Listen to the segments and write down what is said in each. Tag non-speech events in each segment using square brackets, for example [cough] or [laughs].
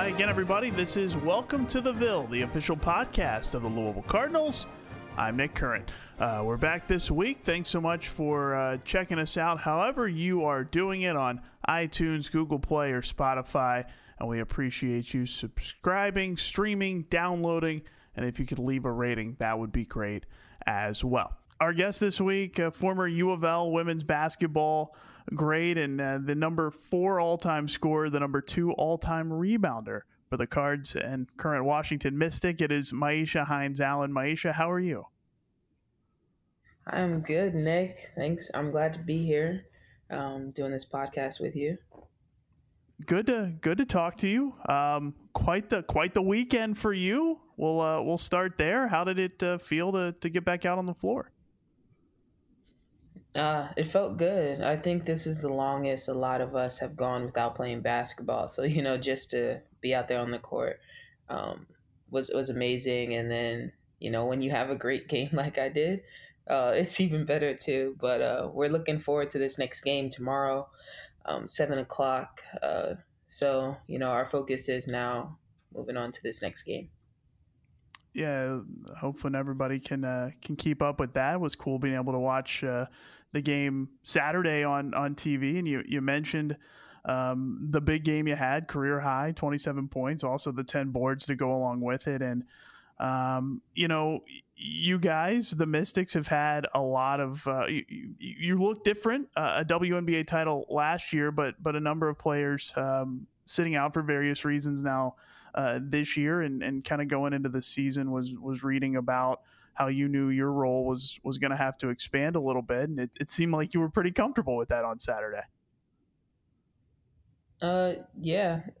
Hi again, everybody. This is Welcome to the Ville, the official podcast of the Louisville Cardinals. I'm Nick Curran. Uh, we're back this week. Thanks so much for uh, checking us out, however, you are doing it on iTunes, Google Play, or Spotify. And we appreciate you subscribing, streaming, downloading, and if you could leave a rating, that would be great as well. Our guest this week, uh, former U of L women's basketball great and uh, the number four all time scorer, the number two all time rebounder for the Cards and current Washington Mystic. It is Myisha Hines Allen. Myisha, how are you? I'm good, Nick. Thanks. I'm glad to be here um, doing this podcast with you. Good to good to talk to you. Um, quite the quite the weekend for you. We'll uh, we'll start there. How did it uh, feel to to get back out on the floor? Uh, it felt good. I think this is the longest a lot of us have gone without playing basketball. So [laughs] you know, just to be out there on the court um, was was amazing. And then you know, when you have a great [laughs] game like I did, uh, it's even better too. But uh, we're looking forward to this next game tomorrow, um, seven o'clock. Uh, so you know, our focus is now moving on to this next game yeah, hopefully everybody can uh, can keep up with that. It was cool being able to watch uh, the game Saturday on on TV, and you you mentioned um, the big game you had, career high, twenty seven points, also the ten boards to go along with it, and um, you know you guys, the Mystics, have had a lot of. Uh, you, you, look different, uh, a WNBA title last year, but but a number of players um, sitting out for various reasons now uh, this year, and, and kind of going into the season was was reading about how you knew your role was was going to have to expand a little bit, and it, it seemed like you were pretty comfortable with that on Saturday. Uh, yeah, [laughs]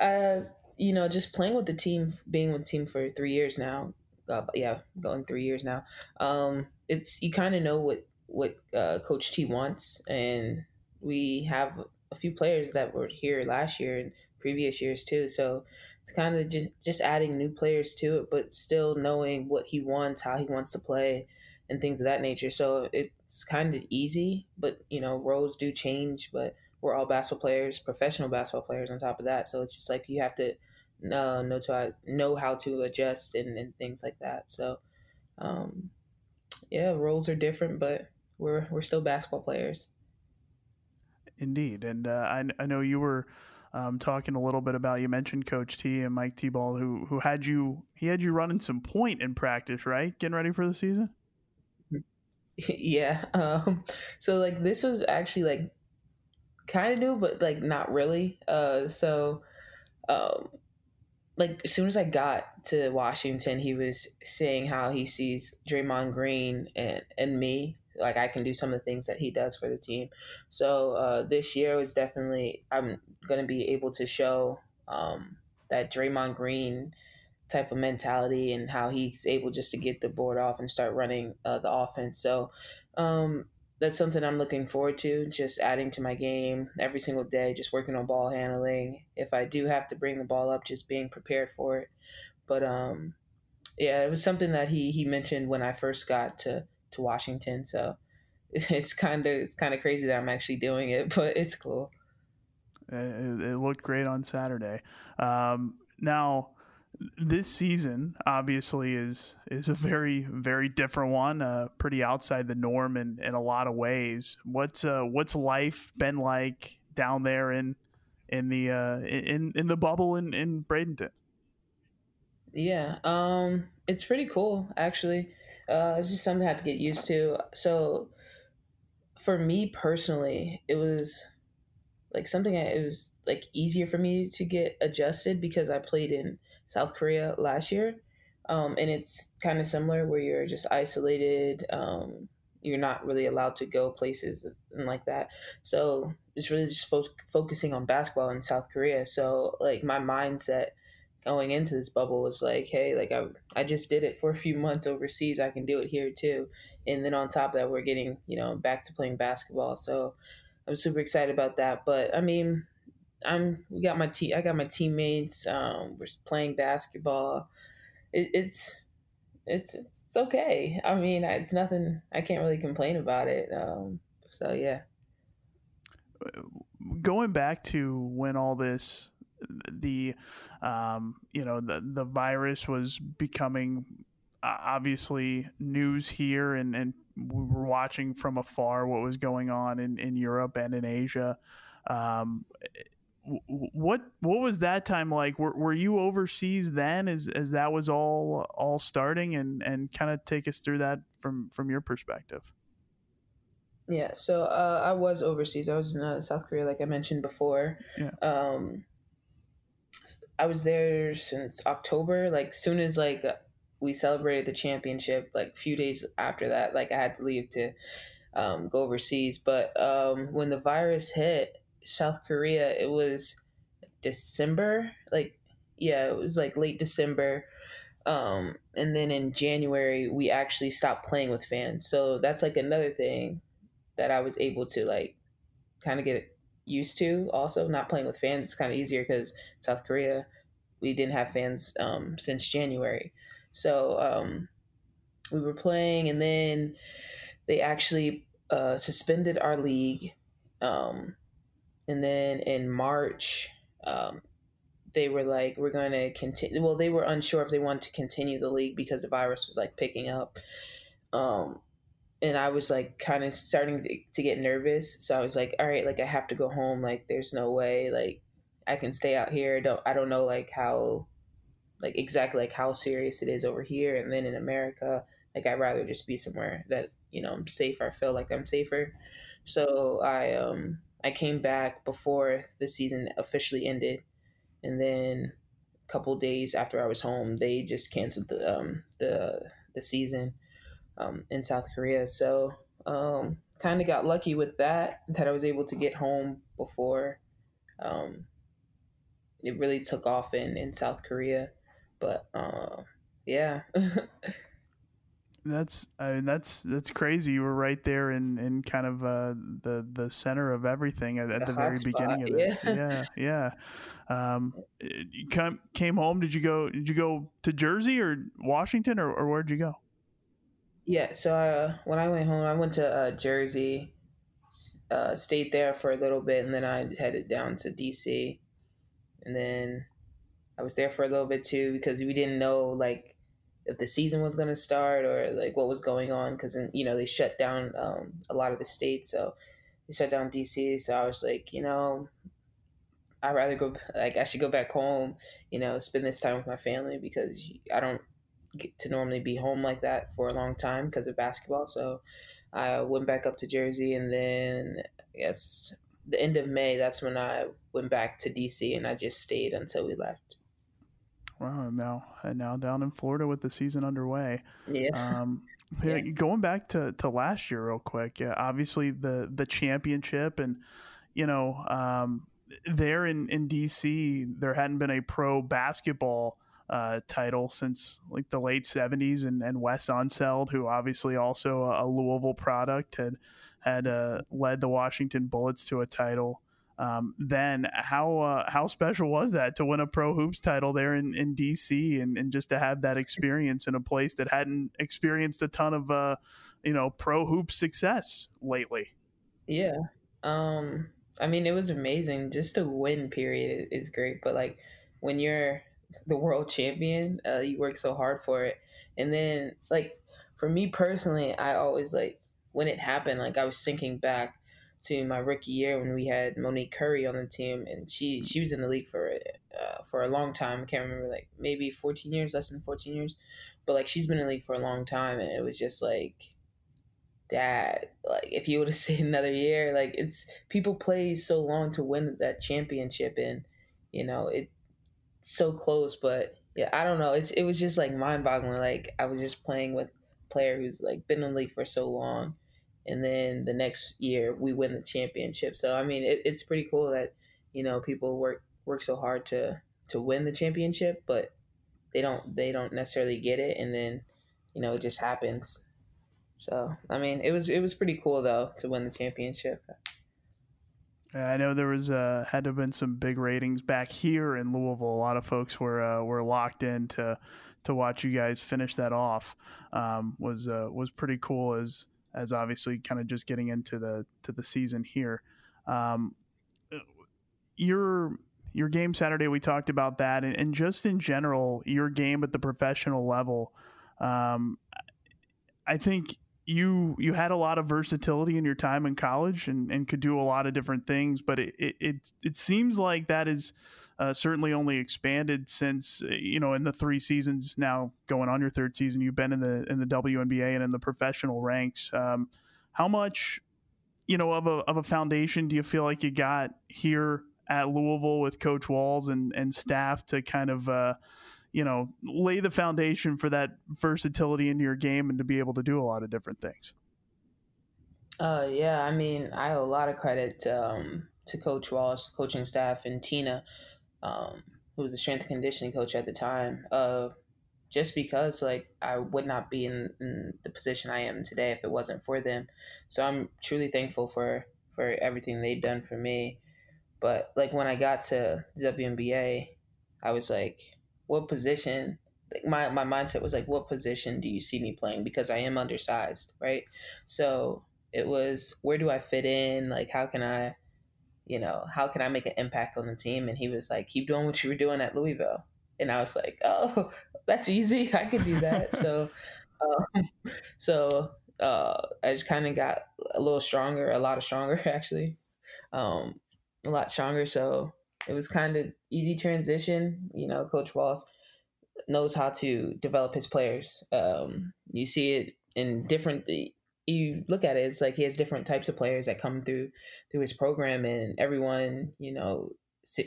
uh, you know, just playing with the team, being with the team for three years now. Uh, yeah, going three years now. Um, it's you kind of know what what uh, Coach T wants, and we have a few players that were here last year and previous years too. So it's kind of just, adding new players to it, but still knowing what he wants, how he wants to play, and things of that nature. So it's kind of easy, but you know, roles do change, but we're all basketball players, professional basketball players on top of that. So it's just like you have to uh, know to know how to adjust and, and things like that. So um, yeah, roles are different, but we're we're still basketball players. Indeed, and uh, I I know you were um, talking a little bit about you mentioned Coach T and Mike Thibault who who had you he had you running some point in practice, right? Getting ready for the season. [laughs] Yeah. Um, so like this was actually like kind of new, but like not really. Uh, so um, like as soon as I got to Washington, he was saying how he sees Draymond Green and and me. Like I can do some of the things that he does for the team. So uh, this year was definitely I'm going to be able to show um, that Draymond Green type of mentality and how he's able just to get the board off and start running uh, the offense. So um, that's something I'm looking forward to, just adding to my game every single day, just working on ball handling. If I do have to bring the ball up, just being prepared for it. But um, yeah, it was something that he he mentioned when I first got to to Washington. So [laughs] it's kind of it's kind of crazy that I'm actually doing it, [laughs] but it's cool. It, it looked great on Saturday. Um, now this season obviously is is a very very different one, uh, pretty outside the norm in, in a lot of ways. What's uh, what's life been like down there in in the uh, in in the bubble in in Bradenton? Yeah, um, it's pretty cool actually. Uh, it's just something I had to get used to. So for me personally, it was like something I, it was like easier for me to get adjusted because I played in South Korea last year. Um, and it's kind of similar where you're just isolated. Um, you're not really allowed to go places and like that. So it's really just fo- focusing on basketball in South Korea. So like my mindset going into this bubble was like, hey, like I I just did it for a few months overseas. I can do it here too. And then on top of that, we're getting you know back to playing basketball. So I'm super excited about that. But I mean, I'm we got my team, I got my teammates. Um, we're playing basketball. It, it's it's it's okay. I mean, it's nothing. I can't really complain about it. Um, so yeah. Going back to when all this the um, you know the the virus was becoming uh, obviously news here, and and we were watching from afar what was going on in in Europe and in Asia. Um, what what was that time like? Were, were you overseas then, as as that was all all starting, and and kind of take us through that from from your perspective. Yeah, so uh, I was overseas. I was in uh, South Korea, like I mentioned before. Yeah. Um, I was there since October. Like soon as like we celebrated the championship, like few days after that, like I had to leave to um, go overseas. But um, when the virus hit South Korea, it was December. Like yeah, it was like late December. Um, and then in January, we actually stopped playing with fans. So that's like another thing that I was able to like kind of get used to. Also, not playing with fans is kind of easier because South Korea, we didn't have fans um, since January. So um, we were playing, and then they actually uh, suspended our league. Um, and then in March, um, they were like, we're going to continue. Well, they were unsure if they wanted to continue the league because the virus was like picking up. Um, and I was like kind of starting to, to get nervous. So I was like, all right, like I have to go home. Like there's no way like I can stay out here. Don't I don't know like how like exactly like how serious it is over here and then in America. Like I'd rather just be somewhere that, you know, I'm safer. I feel like I'm safer. So I um I came back before the season officially ended and then a couple days after I was home, they just canceled the um the the season um, in South Korea. So um, kind of got lucky with that, that I was able to get home before um, it really took off in, in South Korea. But uh, yeah. [laughs] that's I mean that's that's crazy. You were right there in, in kind of uh, the the center of everything at, at the, the very beginning of this. Yeah, yeah. yeah. Um, you come, came home. Did you go? Did you go to Jersey or Washington or, or where'd you go? Yeah, so uh, when I went home, I went to uh, Jersey, uh, stayed there for a little bit, and then I headed down to DC, and then I was there for a little bit too because we didn't know like if the season was going to start or like what was going on because you know they shut down um, a lot of the states, so they shut down DC. So I was like, you know, I'd rather go like I should go back home, you know, spend this time with my family because I don't get to normally be home like that for a long time because of basketball. So I went back up to Jersey, and then I guess the end of May, that's when I went back to DC, and I just stayed until we left. Wow! Now, and now down in Florida with the season underway. Yeah. Um, [laughs] yeah. Going back to, to last year, real quick. Yeah, obviously the the championship, and you know, um, there in in DC, there hadn't been a pro basketball uh, title since like the late 70s and, and Wes Unseld, who obviously also a, Louisville product, had had uh, led the Washington Bullets to a title. Um, then how uh, how special was that to win a pro hoops title there in, in DC and, and just to have that experience in a place that hadn't experienced a ton of uh, you know pro hoop success lately? Yeah, um, I mean it was amazing. Just to win, period, is great. But like when you're the world champion. Uh, you work so hard for it, and then like for me personally, I always like when it happened. Like I was thinking back to my rookie year when we had Monique Currie on the team, and she she was in the league for uh, for a long time. I can't remember like maybe fourteen years, less than fourteen years, but like she's been in the league for a long time, and it was just like. Dad, like if you would have stayed [laughs] another year, like it's people play so long to win that championship, and you know it so close, but yeah, I don't know. It's it was just like mind boggling. Like I was just playing with a player who's like been in the league for so long, and then the next year we win the championship. So I mean, it, it's pretty cool that you know people work work so hard to to win the championship, but they don't they don't necessarily get it, and then you know it just happens. So I mean, it was it was pretty cool though to win the championship. I know there was uh, had to have been some big ratings back here in Louisville. A lot of folks were uh, were locked in to to watch you guys finish that off. Um, was uh, was pretty cool as as obviously kind of just getting into the to the season here. Um, you're your game Saturday, we talked about that, and, and just in general, your game at the professional level. Um, I think you you had a lot of versatility in your time in college and, and could do a lot of different things, but it it it, it seems like that is uh, certainly only expanded since you know in the three seasons now going on your third season you've been in the in the WNBA and in the professional ranks. Um, how much you know of a of a foundation do you feel like you got here at Louisville with Coach Walz and and staff to kind of uh, you know, lay the foundation for that versatility into your game and to be able to do a lot of different things. Uh, yeah, I mean, I owe a lot of credit um, to Coach Walz, coaching staff, and Tina, um, who was the strength conditioning coach at the time. Uh, just because, like, I would not be in, in the position I am today if it wasn't for them. So I'm truly thankful for for everything they've done for me. But like when I got to the WNBA, I was like, what position my, my mindset was like what position do you see me playing? Because i am undersized right? So it was where do i fit in? Like how can i you know how can i make an impact on the team? And he was like keep doing what you were doing at louisville. And i was like oh [laughs] that's easy. [laughs] I can do that. So [laughs] um, so uh, i just kind of got a little stronger a lot of stronger actually. Um, a lot stronger. So it was kind of easy transition. You know, Coach Walz knows how to develop his players. Um, you see it in different. You look at it; it's like he has different types of players that come through through his program, and everyone, you know,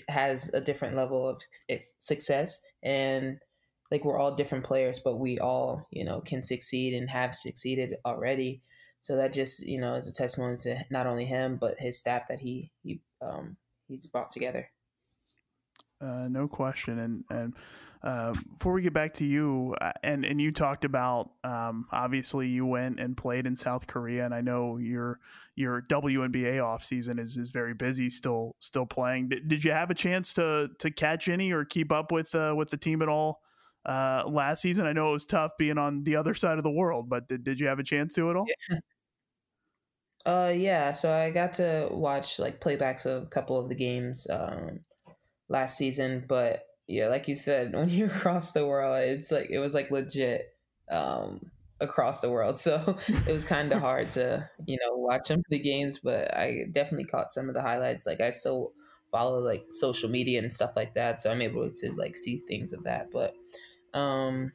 has a different level of success. And like we're all different players, but we all, you know, can succeed and have succeeded already. So that just, you know, is a testimony to not only him but his staff that he he um, he's brought together. Uh, no question. And and uh, before we get back to you, uh, and and you talked about um, obviously you went and played in South Korea, and I know your your WNBA off season is, is very busy, still still playing. Did, did you have a chance to to catch any or keep up with uh, with the team at all uh, last season? I know it was tough being on the other side of the world, but did, did you have a chance to at all? Yeah. [laughs] Uh, yeah. So I got to watch like playbacks of a couple of the games. Um, last season. But yeah, like you said, [laughs] when you cross the world, it's like it was like legit um, across the world. [laughs] So it was kind of hard to you know watch some of the games, but I definitely caught some of the highlights. Like I still follow like social media and stuff like that, so I'm able to like see things of that. But um,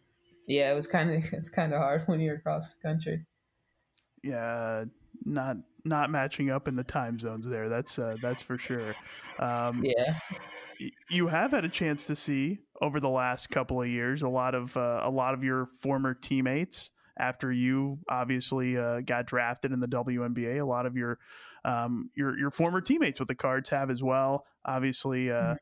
yeah, it was kind of [laughs] it's kind of hard when you're across the country. Yeah, not not matching up in the time zones there. That's uh, that's for sure. Um, yeah you have had a chance to see over the last couple of years a lot of uh, a lot of your former teammates after you obviously uh, got drafted in the WNBA. A lot of your um, your your former teammates with the Cards have as well. Obviously, uh, mm-hmm.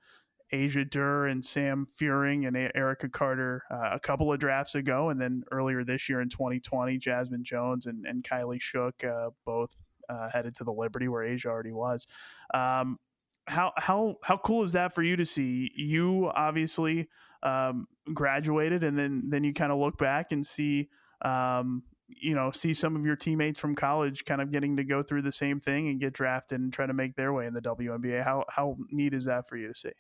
Asia Durr and Sam Fuehring and Arica Carter uh, a couple of drafts ago, and then earlier this year in 2020, Jazmine Jones and, and Kylie Shook uh, both uh, headed to the Liberty where Asia already was. Um, how how how cool is that for you to see? You obviously um, graduated, and then then you kind of look back and see um, you know see some of your teammates from college kind of getting to go through the same thing and get drafted and try to make their way in the WNBA. How how neat is that for you to see?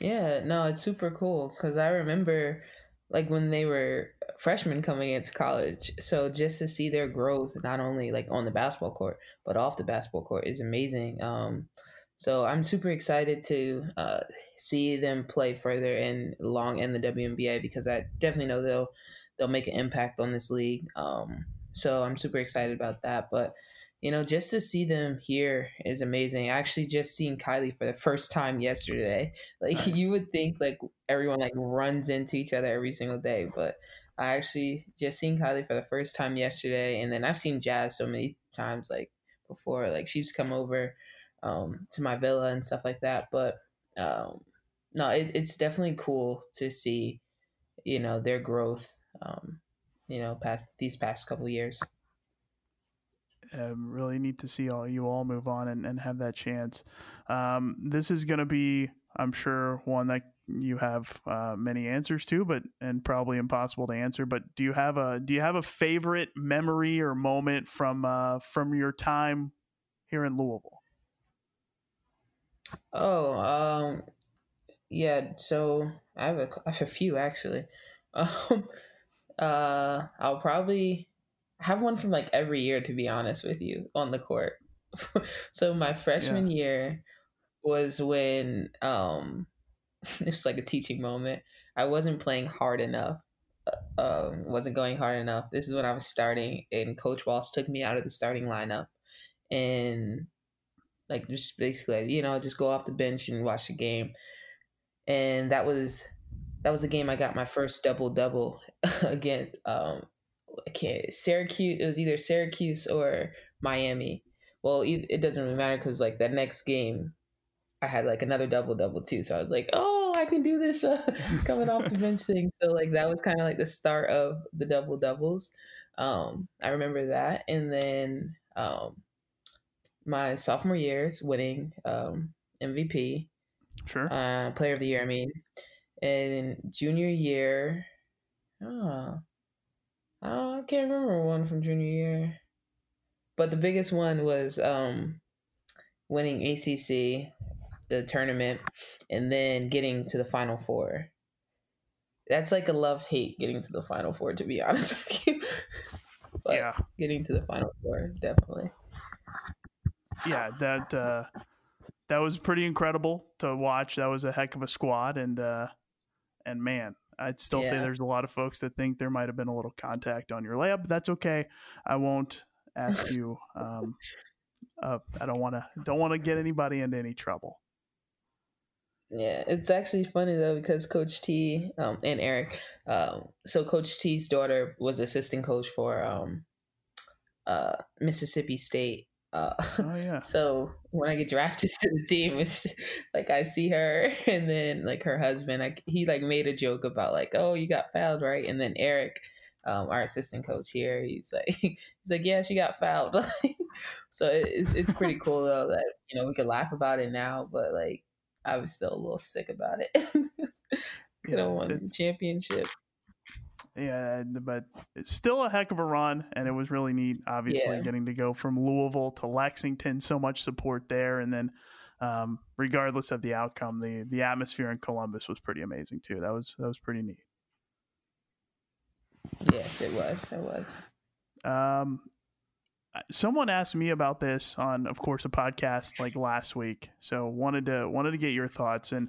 Yeah, no, it's super cool because I remember like when they were freshmen coming into college. So just to see their growth, not only like on the basketball court, but off the basketball court is amazing. Um, so I'm super excited to uh, see them play further and long in the WNBA because I definitely know they'll they'll make an impact on this league. Um, so I'm super excited about that. But you know, just to see them here is amazing. I actually just seen Kylie for the first time yesterday. [laughs] Like nice. you would think like everyone like runs into each other every single day, but I actually just seen Kylie for the first time yesterday, and then I've seen Jazz so many times like before. Like she's come over um, to my villa and stuff like that. But um, no, it, it's definitely cool to see, you know, their growth. Um, you know, past these past couple years um, really need to see all you all move on and, and have that chance. Um, this is going to be, I'm sure, one that you have uh, many answers to, but and probably impossible to answer. But do you have a do you have a favorite memory or moment from uh, from your time here in Louisville? Oh, um, yeah. So I have a, I have a few actually. [laughs] Um, uh, I'll probably have one from like every year to be honest with you on the court. [laughs] so my freshman yeah. year was when um [laughs] it was like a teaching moment. I wasn't playing hard enough. Uh, um, wasn't going hard enough. This is when I was starting, and Coach Walz took me out of the starting lineup, and like just basically, you know, just go off the bench and watch the game. And that was that was the game I got my first double double [laughs] again. Um, I can't Syracuse. It was either Syracuse or Miami. Well, it doesn't really matter because like that next game, I had like another double double too. So I was like, oh, I can do this uh, [laughs] coming off the [laughs] bench thing. So like that was kind of like the start of the double doubles. Um, I remember that, and then um, my sophomore years winning um, MVP, sure, uh, Player of the Year. I mean, and junior year, oh, I can't remember one from junior year, but the biggest one was um, winning ACC, the tournament, and then getting to the Final Four. That's like a love hate getting to the Final Four, to be [laughs] honest with you. but yeah. getting to the Final Four, definitely yeah, that uh, that was pretty incredible to watch. That was a heck of a squad, and uh, and man, I'd still yeah. say there's a lot of folks that think there might have been a little contact on your layup. That's okay. I won't ask you. Um, uh, I don't want to don't want to get anybody into any trouble. Yeah, it's actually funny though because Coach T um, and Eric, um, so Coach T's daughter was assistant coach for um, uh, Mississippi State, uh, oh yeah. [laughs] So when I get drafted to the team, it's [laughs] like I see her, [laughs] and then like her husband, like he like made a joke about like, oh, you got fouled, right? And then Eric, um, our assistant coach here, he's like, he's like, yeah, she got fouled. so it's it's pretty cool though that you know we could laugh about it now, but like I was still a little sick about it. Could have won the championship yeah, but it's still a heck of a run, and it was really neat. Obviously, yeah. getting to go from Louisville to Lexington, so much support there, and then um, regardless of the outcome, the the atmosphere in Columbus was pretty amazing too. That was that was pretty neat. Yes, it was. It was. Um, someone asked me about this on, of course, a podcast like last week. So wanted to wanted to get your thoughts and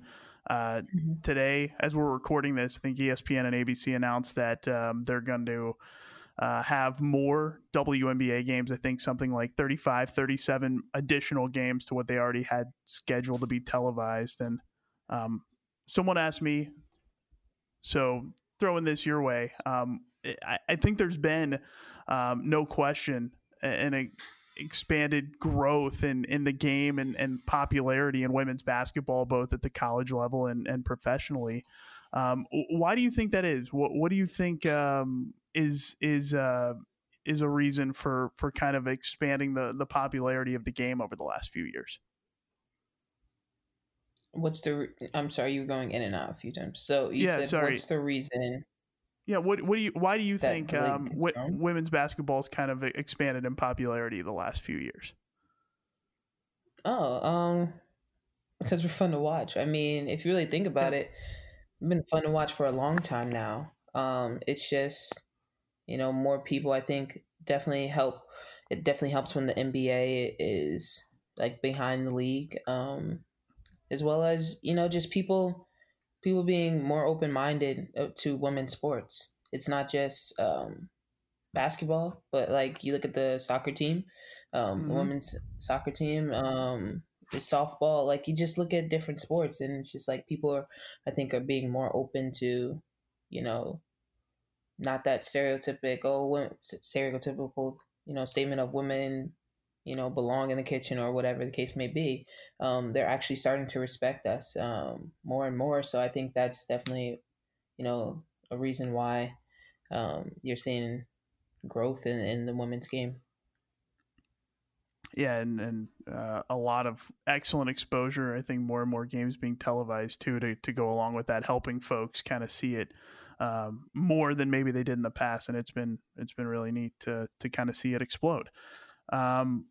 uh, mm-hmm. Today, as we're recording this, I think ESPN and ABC announced that um, they're going to uh, have more WNBA games. I think something like 35, 37 additional games to what they already had scheduled to be televised. And um, someone asked me, so throwing this your way, um, I, I, think there's been um, no question and a expanded growth in, in the game and, and popularity in women's basketball, both at the college level and, and professionally. Um, why do you think that is? What, what do you think um, is is uh, is a reason for for kind of expanding the the popularity of the game over the last few years? What's the? I'm sorry, you were going in and out a few times. So you yeah, said, sorry. what's the reason? Yeah, what what do you why do you think um, w- women's basketball's kind of expanded in popularity the last few years? Oh, um, because we're fun to watch. I mean, if you really think about it, it's been fun to watch for a long time now. Um, it's just you know more people. I think definitely help. It definitely helps when the NBA is like behind the league, um, as well as you know just people people being more open minded uh, to women's sports. It's not just um, basketball, but like you look at the soccer team, um, mm-hmm. women's soccer team, um, the softball. Like you just look at different sports, and it's just like people are, I think, are being more open to, you know, not that stereotypical, stereotypical, you know, statement of women you know, belong in the kitchen or whatever the case may be, um, they're actually starting to respect us um, more and more. So I think that's definitely, you know, a reason why um, you're seeing growth in, in the women's game. Yeah, and, and uh, a lot of excellent exposure. I think more and more games being televised too to, to go along with that, helping folks kind of see it um, more than maybe they did in the past, and it's been it's been really neat to to kind of see it explode. Um,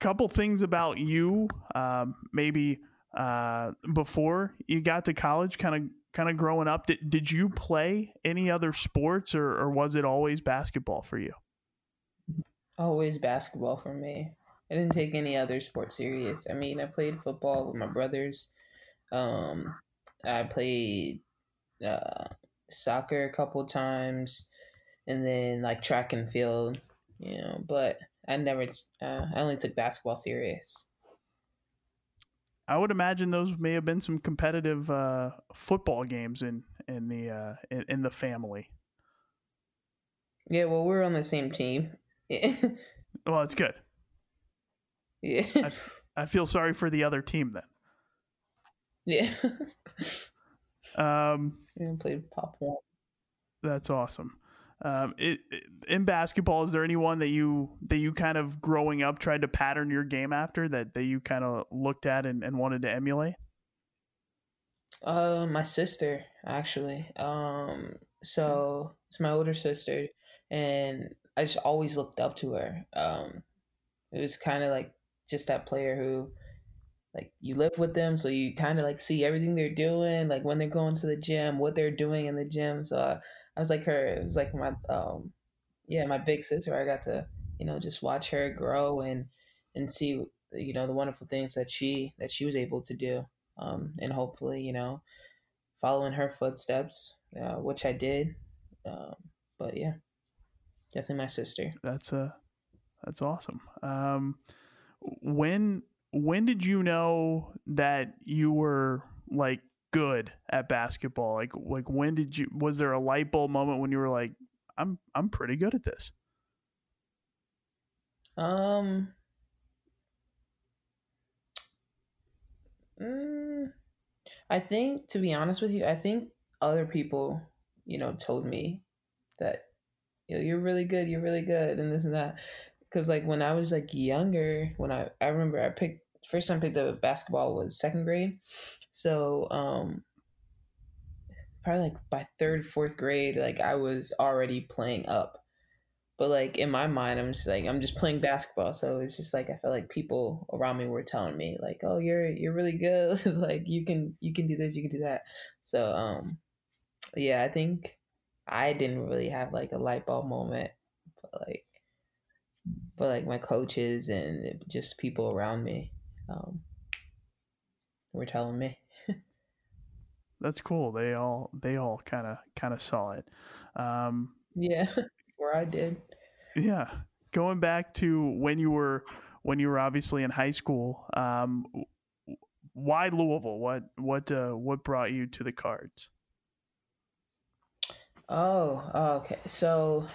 couple things about you, um, maybe uh, before you got to college, kind of kind of growing up. Did did you play any other sports, or, or was it always basketball for you? Always basketball for me. I didn't take any other sport serious. I mean, I played football with my brothers. Um, I played uh, soccer a couple times, and then like track and field, you know. But I never, uh, I only took basketball serious. I would imagine those may have been some competitive uh, football games in in the uh, in, in, the family. Yeah, well, we're on the same team. [laughs] well, it's good. Yeah, I, I feel sorry for the other team then. Yeah. um, yeah, played pop one. That's awesome. Um, it, it, in basketball, is there anyone that you that you kind of growing up tried to pattern your game after that that you kind of looked at and, and wanted to emulate? Uh, my sister actually. Um, so it's my older sister, and I just always looked up to her. Um, it was kind of like just that player who, like, you live with them, so you kind of like see everything they're doing, like when they're going to the gym, what they're doing in the gym. So. Uh, I was like her. It was like my um, yeah, my big sister. I got to you know just watch her grow and and see you know the wonderful things that she that she was able to do. Um, and hopefully you know following her footsteps, uh, which I did. Um, but yeah, definitely my sister. That's uh that's awesome. Um, when when did you know that you were like good at basketball? Like like when did you was there a light bulb moment when you were like I'm I'm pretty good at this? Um mm, I think to be honest with you, I think other people, you know, told me that you know, you're really good, you're really good and this and that. Cause like when I was like younger, when I I remember I picked first time I picked up basketball was second grade so um probably like by third, fourth grade, like I was already playing up. But like in my mind, I'm just like I'm just playing basketball. So it's just like I felt like people around me were telling me like, "Oh, you're you're really good. [laughs] like you can you can do this, you can do that." So um, yeah, I think I didn't really have like a light bulb moment, but like, but like my coaches and just people around me. Um, were telling me. [laughs] That's cool. They all they all kind of kind of saw it. Um, yeah, [laughs] where I did. Yeah, going back to when you were when you were obviously in high school. Um, why Louisville? What what uh, what brought you to the Cards? Oh, okay. So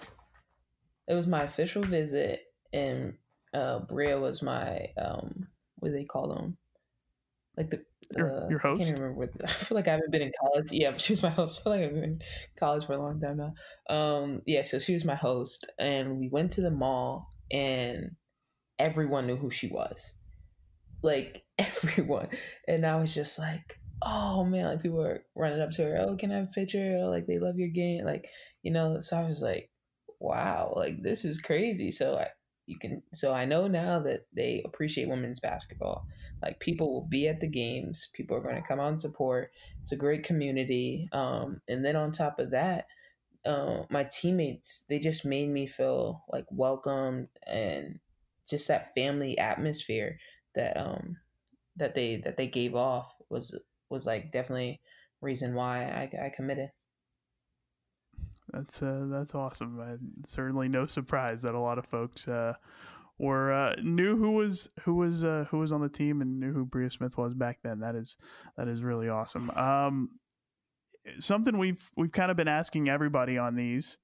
it was my official visit, and uh, Bria was my um, what do they call them? Like the your, your host. I can't remember. What, [laughs] I feel like I haven't been in college. Yeah, she was my host. [laughs] I feel like I've been in college for a long time now. Um, yeah, so she was my host, and we went to the mall, and everyone knew who she was, like [laughs] everyone. And I was just like, oh man, like people were running up to her. Oh, can I have a picture? Oh, like they love your game, like you know. So I was like, wow, like this is crazy. So I, you can so i know now that they appreciate women's basketball. Like people will be at the games people are going to come out and support it's a great community um, and then on top of that uh, my teammates they just made me feel like welcome and just that family atmosphere that um that they that they gave off was was like definitely reason why I, I committed that's uh, that's awesome. Uh, certainly no surprise that a lot of folks uh, were uh, knew who was who was uh, who was on the team and knew who Bria Smith was back then. That is that is really awesome. Um, something we've we've kind of been asking everybody on these,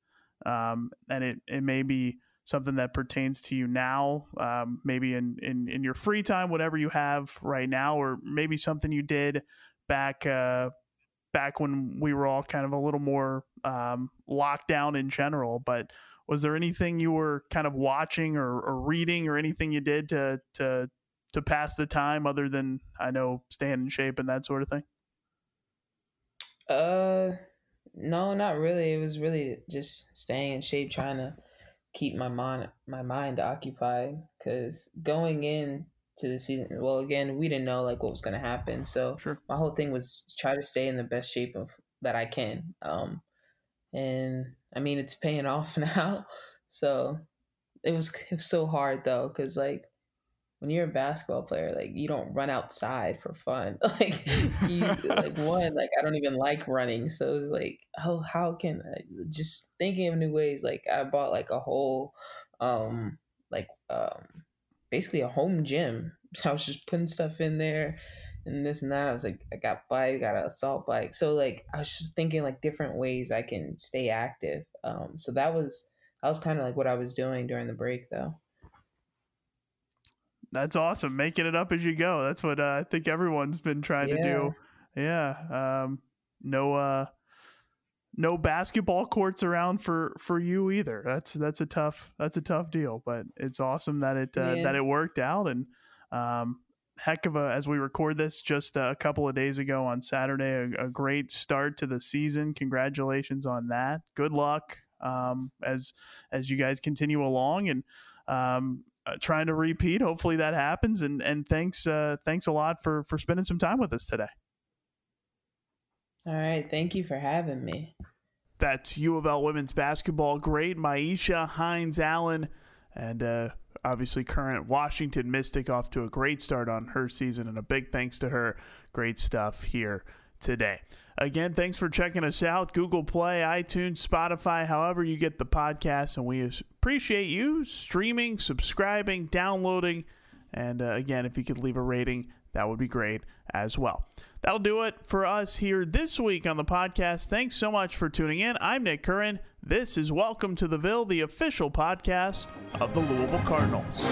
um, and it it may be something that pertains to you now, um, maybe in, in in your free time, whatever you have right now, or maybe something you did back uh, back when we were all kind of a little more um, locked down in general. But was there anything you were kind of watching or, or reading or anything you did to to to pass the time other than I know staying in shape and that sort of thing? Uh, no, not really. It was really just staying in shape, trying to keep my mind my mind occupied because going in to the season well again we didn't know like what was going to happen so Sure. my whole thing was try to stay in the best shape of that i can um and i mean it's paying [laughs] off now so it was it was so hard though because like when you're a basketball player, like you don't run outside for fun. [laughs] Like you like [laughs] one, like I don't even like running. So it was like, oh, how can I just thinking of new ways? Like I bought like a whole um like um basically a home gym. So [laughs] I was just putting stuff in there and this and that. I was like, I got bike, got an assault bike. So like I was just thinking like different ways I can stay active. Um so that was that was kind of like what I was doing during the break though. That's awesome. Making it up as you go. That's what uh, I think everyone's been trying Yeah. to do. Yeah. Um, no uh no basketball courts around for for you either. That's that's a tough that's a tough deal, but it's awesome that it uh, Yeah. that it worked out and um heck of a as we record this just a couple of days ago on Saturday a, a great start to the season. Congratulations on that. Good luck um as as you guys continue along and um uh, trying to repeat. Hopefully that happens. And and thanks uh, thanks a lot for for spending some time with us today. All right, thank you for having me. That's U of L women's basketball great Myisha Hines Allen, and uh, obviously current Washington Mystic off to a great start on her season, and a big thanks to her. Great stuff here today. Again, thanks for checking us out. Google Play, iTunes, Spotify, however you get the podcast, and we appreciate you streaming, subscribing, downloading, and uh, again, if you could leave a rating, that would be great as well. That'll do it for us here this week on the podcast. Thanks so much for tuning in. I'm Nick Curran. This is Welcome to the Ville, the official podcast of the Louisville Cardinals.